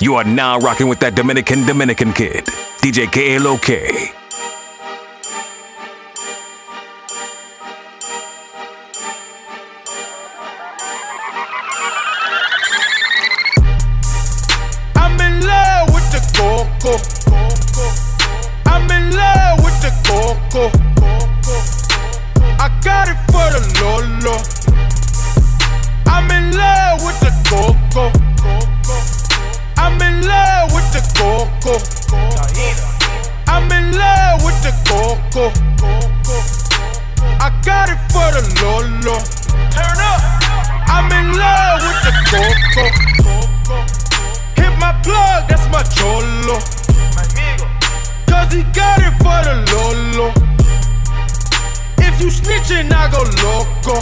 You are now rocking with that Dominican Dominican kid, DJ KLOK. Coco. I got it for the Lolo. Turn up. I'm in love with the coco. Hit my plug, that's my cholo. Cause he got it for the Lolo. If you snitching, I go loco.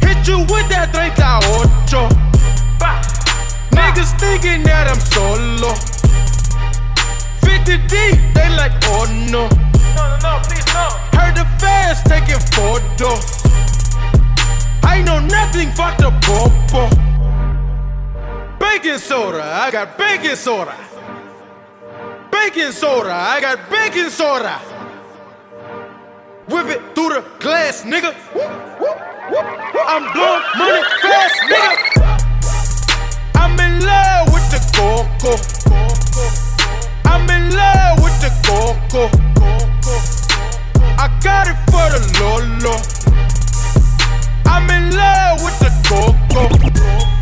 Hit you with that 38. Niggas thinking that I'm solo. 50 deep, they like, oh no. Heard the fans taking photos. I know nothing, fuck the popo. Baking soda, I got baking soda. Baking soda, I got baking soda. Whip it through the glass, nigga. I'm blowing money fast, nigga. I'm in love with the coco. I'm in love with the coco. I got it for the Lolo. I'm in love with the coco.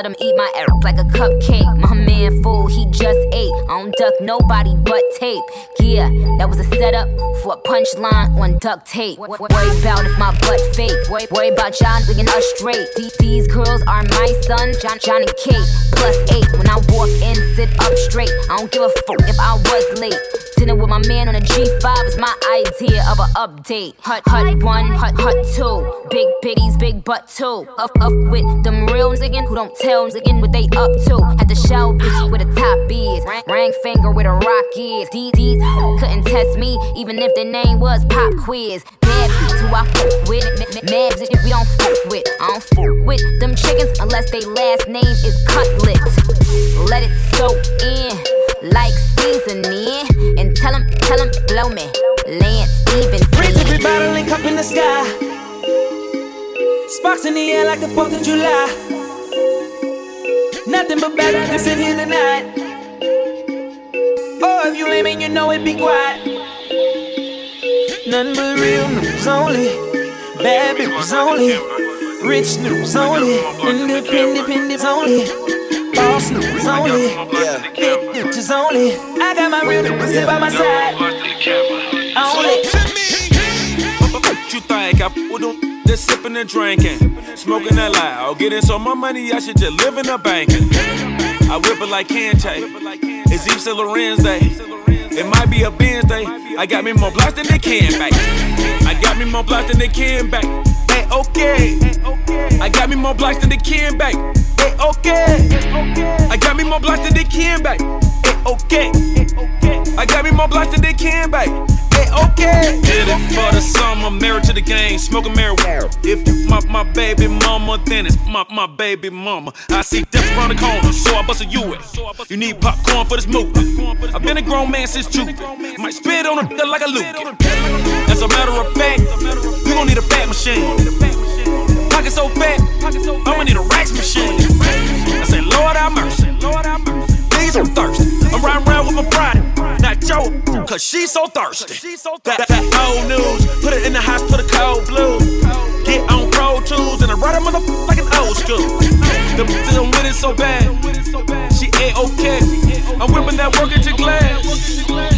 Let him eat my air like a cupcake. My man fool, he just ate. I don't duck nobody but tape. Yeah, that was a setup for a punchline on duct tape. Worry about if my butt fake. Worry about John digging us straight. These, these girls are my sons, John, John and Kate. Plus eight. When I walk in, sit up straight. I don't give a fuck if I was late. Dinner with my man on a G5 is my idea of an update. Hut, hut one, hut, hut two. Big bitties, big butt two. Up, up with them real niggas who don't tell niggas what they up to. Had to show bitch where the top is. Ring finger where the rock is. These couldn't test me, even if their name was Pop Quiz. Bitch who I fuck with. Mad bitch we don't fuck with. I don't fuck with them chickens unless they last name is Cutlet. Let it soak in like seasoning. And tell him, tell him, blow me. Lance Stephenson. Freeze every bottle and cup in the sky. Sparks in the air like the 4th of July. Nothing but bad niggas in here tonight. Oh, if you lame and you know it, be quiet. Nothing but real news only. Bad bitches only. Rich news only. Independent independents only. Boss news only. Yeah. Big bitches only. I got my real niggas sit by my side. Only. What you think? I f with them, just sipping and drinking, smoking that loud, getting so much money I should just live in a banking. I whip it like Kante. It's Yves Saint Laurent's day. It might be a Benz day. I got me more blocks than they can back. I got me more blocks than they can back. Hey, okay. I got me more blocks than the Ken back. Hey, okay. I got me more blocks than the Ken back. Okay. I got me more blocks than the Ken back. Hey, okay. Did it for the summer, married to the game, smoking marijuana. If you my, my baby mama, then it's my, my baby mama. I see death around the corner, so I bust a U. You need popcorn for this movie. I've been a grown man since June. Might spit on a like a Luke. As a matter of fact, we gon' need a fat machine. Pocket so fat, I'ma need a racks machine. I say, Lord have mercy. Niggas are thirsty. I'm riding around with my pride. Not Joe, cause she's so thirsty. That, that old news, put it in the house, put a cold blue. Get on Pro Tools and I ride a motherfucker like an old school. The bitch I'm with it so bad. She ain't okay. I'm whipping that work into glass.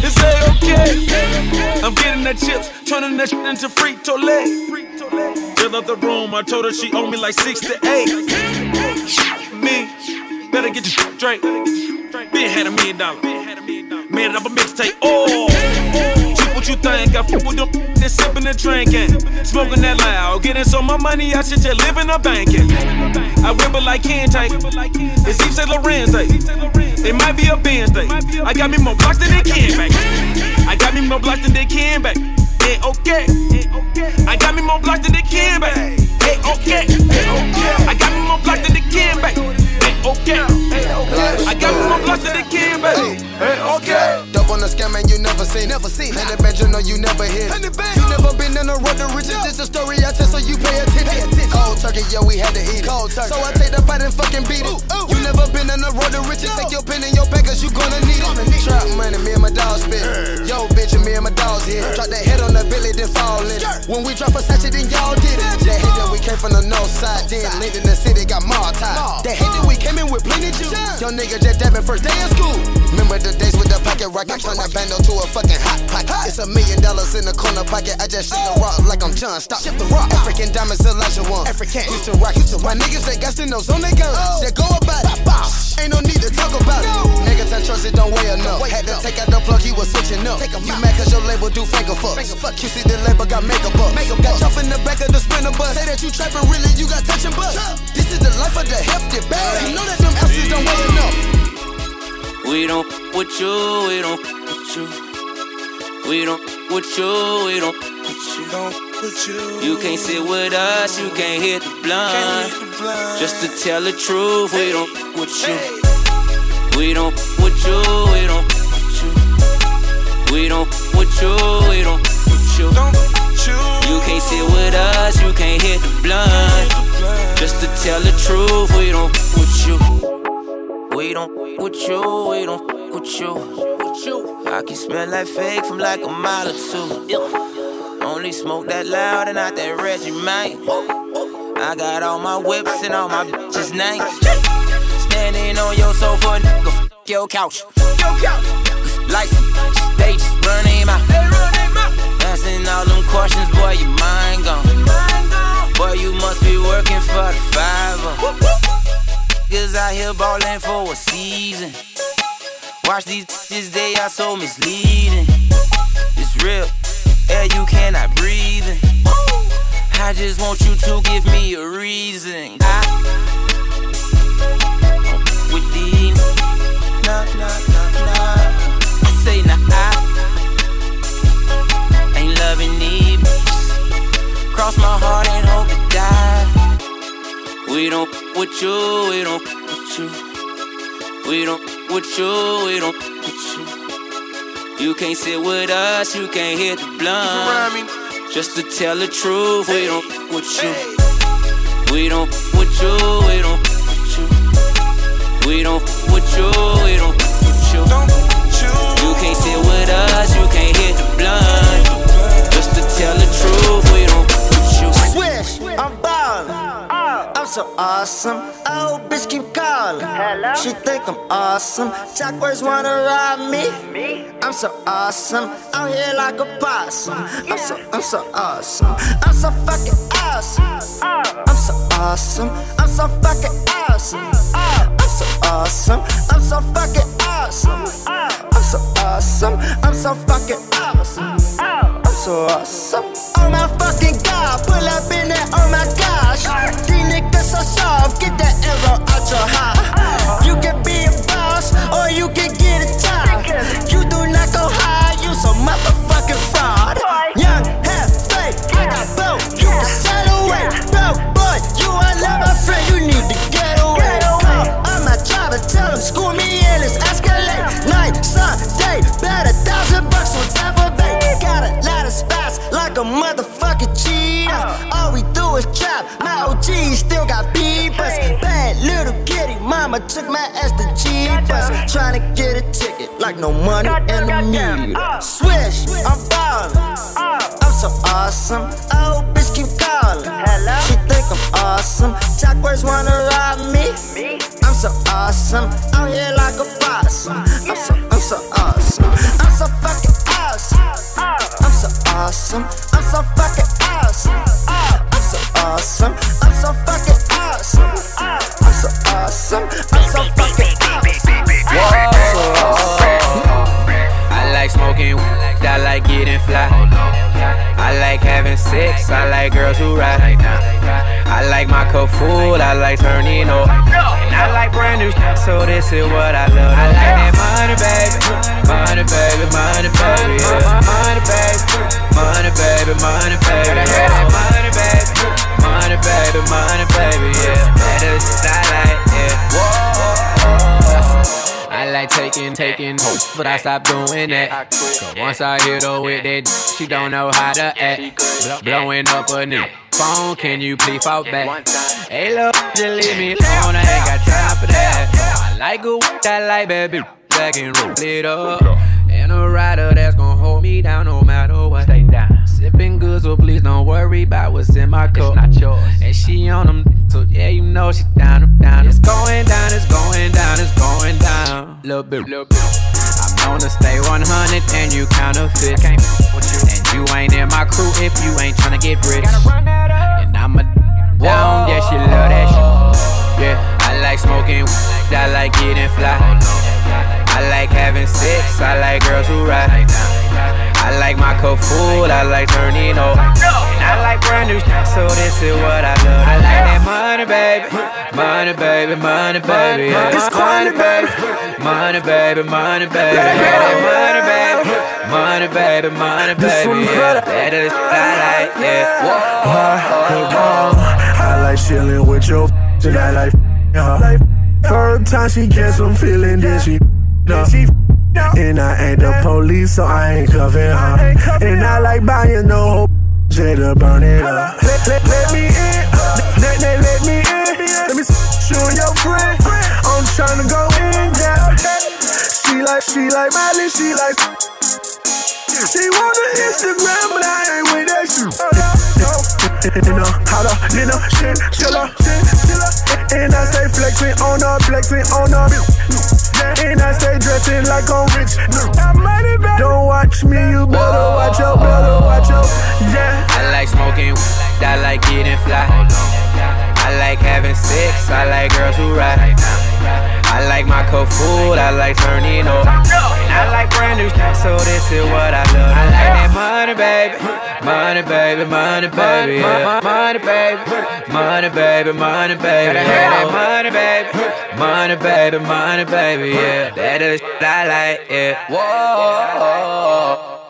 It's a okay. I'm getting the chips, turning that shit into frito lay. Fill up the room, I told her she owe me like six to eight. Me, better get your straight. Been had a million dollars. Made it up a mixtape. Oh, cheap what you think? I fuck with them, then sipping and drinking. Smoking that loud. Getting so much money, I should just live in a banking. I whip it like Ken take. It's Yves Saint day. It might be a Benz day. I got me more blocks than they can back. I got me more blocks than they can back. Hey, okay. I got me more blocks than they can back. Hey, okay. I got me more blocks than they can never seen. Seen Hundred bands, you know you never hit You never been in the road to riches It's a story I tell so you pay attention. Cold turkey, yo, we had to eat it. Cold turkey. So I take the fight and fucking beat it. You never been in the road to riches. Take your pen and your packers, you gonna need it. Trap money, me and my dog spit. Yo, bitch, and me and my dogs here Drop that head on the billy, then fall in When we drop a satchel, then y'all did it came from the north side Then lived in the city, got more time That hate that we came in with plenty juice. Young nigga just dabbing first day of school. Remember the days with the pocket rocket Turn the bando to a fucking hot pocket It's a million dollars in the corner pocket I just shit the rock like I'm John Stop Ship the rock. African diamonds, Elijah one. African. Houston rock, Houston rock My niggas, they got stinos on their guns They go about it. Ain't no need to talk about it. Nigga tell trust it don't weigh enough. Had to take out the plug, he was switching up. You mad cause your label do finger fucks. You see the label got makeup up. Got off in the back of the sprinter bus. Say that you trapping, really you got touching bus. This is the life of the hefty bag. You know that them ounces don't weigh enough. We don't with you, we don't with you. We don't with you, we don't with you. You. Can't sit with us, you can't hit the blunt. Just to tell the truth, we don't with you. We don't with you, don't with you, we don't with you. You can't sit with us, you can't hit the blunt. Just to tell the truth, we don't with you. We don't with you, we don't with you. I can smell like fake from like a mile or two. Only smoke that loud and not that Reggie man. I got all my whips and all my bitches' names. Standing on your sofa, nigga, f your couch. Lights, stages, run him out. All them questions, boy, your mind gone. Boy, you must be working for the five. Niggas out here ballin' for a season. Watch these bitches, they are so misleading. It's real, air you cannot breathe in. I just want you to give me a reason. I with these, nah, nah, nah, nah. I say nah, I ain't loving these bitches. Cross my heart and hope to die. We don't with you, we don't with you. We don't with you, we don't with you. You can't sit with us, you can't hit the blunt. Just to tell the truth, we don't with you. We don't with you, we don't with you. We don't with you, we don't with you. You can't sit with us, you can't hit the blunt. Just to tell the truth, we don't with you. Swish, I'm ballin'. I'm so awesome. Oh, bitch, keep calling. She think I'm awesome. Chakras wanna rob me. I'm so awesome. Out here like a possum. I'm so, I'm so awesome. I'm so fucking awesome. Uh, uh. I'm so awesome. I'm so fucking awesome. Uh, I'm so awesome. I'm so fucking awesome so awesome. I'm so fucking awesome. I'm so awesome. Oh my fucking god, pull up in it, oh my gosh. These niggas are so OG, still got peepers. Bad little kitty, mama took my ass to Jeepers. Trying to get a ticket like no money in the media. Swish, I'm ballin'. I'm so awesome. Oh, bitch keep calling. She think I'm awesome. Chalkworks wanna rob me. I'm so awesome. Out here like a boss. I'm so, I'm so awesome. I'm so fucking awesome. I'm so awesome. Like my cup full, I like turning up. And I like brand new so this is what I love. I like that money, baby. Money, baby, money, baby. Yeah. Money, baby. Money, baby, money, baby. Yeah. Money, baby. Money, baby, money, baby. Yeah. That is I like, yeah. Whoa. I like taking, taking but I stopped doing that. Cause once I hit her with that, she don't know how to act. Blowing up a new phone, can you please fall back? Hey, look, just leave me alone, I ain't got time for that. I like a that like baby, back and roll it up. And a rider that's gonna hold me down no matter what. Sipping good, so please don't worry about what's in my cup. It's not yours. And she on them, so yeah, you know she down, down. It's going down, it's going down, it's going down. Little bit, little bit. I'm to stay 100 and you counterfeit. And you ain't in my crew if you ain't tryna get rich. Fly. I like having sex, I like girls who ride. I like my cup full, I like turning up. And I like brand new shit, so this is what I love. I like that money, baby. Money, baby, money, baby. Yeah. It's money, baby. Money, baby, money, baby. Yeah, money, baby. Money, baby, money, baby. Yeah, that is what I like, yeah. Whoa. I like chillin' with your and I like her. First time she gets some feeling, then she up. And I ain't the police, so I ain't cuffing her. And I like buying no shit to burn it up. Let, let, let me in, let, let, let me in. Let me show your friend. I'm trying to go in, yeah. She like, she like Miley, she like. She want an Instagram, but I ain't with that shit. You know, uh, holla, you know, shit, shit. And I stay flexing on her, flexing on her. And I stay dressing like I'm rich. Don't watch me, you better watch out, better watch out. Yeah. I like smoking, I like getting fly. I like having sex, I like girls who ride. I like my cup full, I like turning up. And I like brand new shit, so this is what I love. I like that money, baby. Money, baby, money, baby. Yeah. Money, baby. Money, baby, money, baby. Yeah. That money, baby. Money, baby, money, baby. Yeah. That is what I like, yeah. Whoa.